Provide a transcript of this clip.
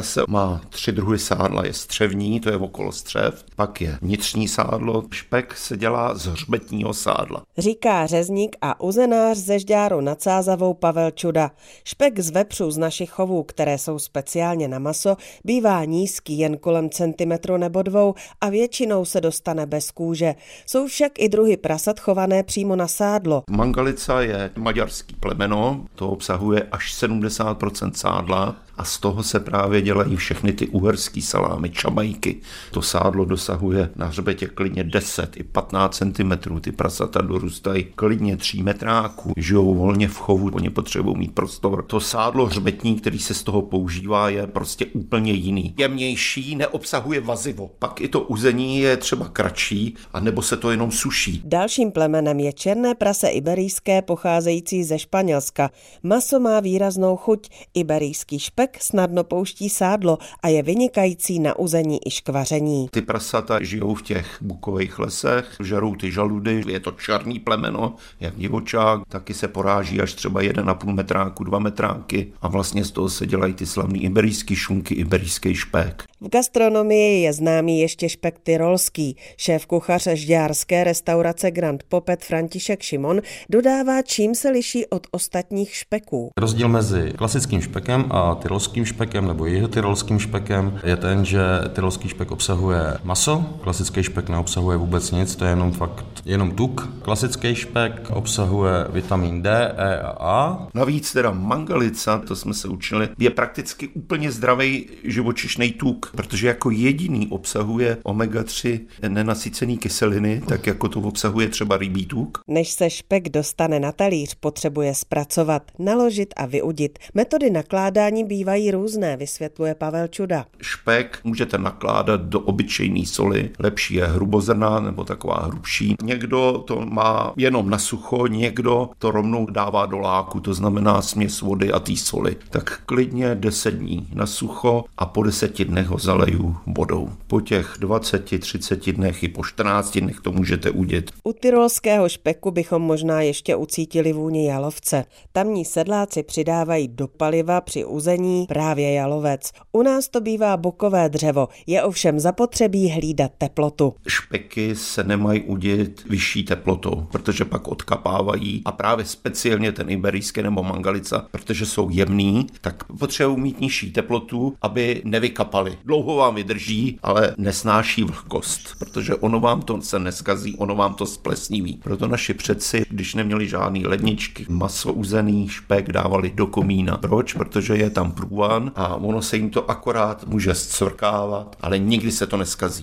prase má tři druhy sádla. Je střevní, to je okolo střev, pak je vnitřní sádlo. Špek se dělá z hřbetního sádla. Říká řezník a uzenář ze Žďáru nad Sázavou Pavel Čuda. Špek z vepřů z našich chovů, které jsou speciálně na maso, bývá nízký jen kolem centimetru nebo dvou a většinou se dostane bez kůže. Jsou však i druhy prasat chované přímo na sádlo. Mangalica je maďarský plemeno, to obsahuje až 70% sádla a z toho se právě dělají všechny ty uherský salámy, čamajky. To sádlo dosahuje na hřbetě klidně 10 i 15 cm. Ty prasata dorůstají klidně 3 metráků. Žijou volně v chovu, oni potřebují mít prostor. To sádlo hřbetní, který se z toho používá, je prostě úplně jiný. Jemnější, neobsahuje vazivo. Pak i to uzení je třeba kratší, a nebo se to jenom suší. Dalším plemenem je černé prase iberijské pocházející ze Španělska. Maso má výraznou chuť. Iberijský špek Špek snadno pouští sádlo a je vynikající na uzení i škvaření. Ty prasata žijou v těch bukových lesech, žerou ty žaludy, je to černý plemeno, jak divočák, taky se poráží až třeba 1,5 metráku, 2 metráky a vlastně z toho se dělají ty slavný iberijský šunky, iberijský špek. V gastronomii je známý ještě špek tyrolský. Šéf kuchař žďárské restaurace Grand Popet František Šimon dodává, čím se liší od ostatních špeků. Rozdíl mezi klasickým špekem a tyrolským špekem nebo tyrolským špekem je ten, že tyrolský špek obsahuje maso, klasický špek neobsahuje vůbec nic, to je jenom fakt jenom tuk. Klasický špek obsahuje vitamin D, E a A. Navíc teda mangalica, to jsme se učili, je prakticky úplně zdravý živočišný tuk protože jako jediný obsahuje omega-3 nenasycený kyseliny, tak jako to obsahuje třeba rybí tuk. Než se špek dostane na talíř, potřebuje zpracovat, naložit a vyudit. Metody nakládání bývají různé, vysvětluje Pavel Čuda. Špek můžete nakládat do obyčejné soli, lepší je hrubozrná nebo taková hrubší. Někdo to má jenom na sucho, někdo to rovnou dává do láku, to znamená směs vody a té soli. Tak klidně 10 dní na sucho a po deseti dnech ho zaleju vodou. Po těch 20-30 dnech i po 14 dnech to můžete udět. U tyrolského špeku bychom možná ještě ucítili vůni jalovce. Tamní sedláci přidávají do paliva při uzení právě jalovec. U nás to bývá bokové dřevo, je ovšem zapotřebí hlídat teplotu. Špeky se nemají udět vyšší teplotou, protože pak odkapávají a právě speciálně ten iberijský nebo mangalica, protože jsou jemný, tak potřebují mít nižší teplotu, aby nevykapali dlouho vám vydrží, ale nesnáší vlhkost, protože ono vám to se neskazí, ono vám to splesniví. Proto naši předci, když neměli žádný ledničky, maso uzený, špek dávali do komína. Proč? Protože je tam průvan a ono se jim to akorát může scvrkávat, ale nikdy se to neskazí.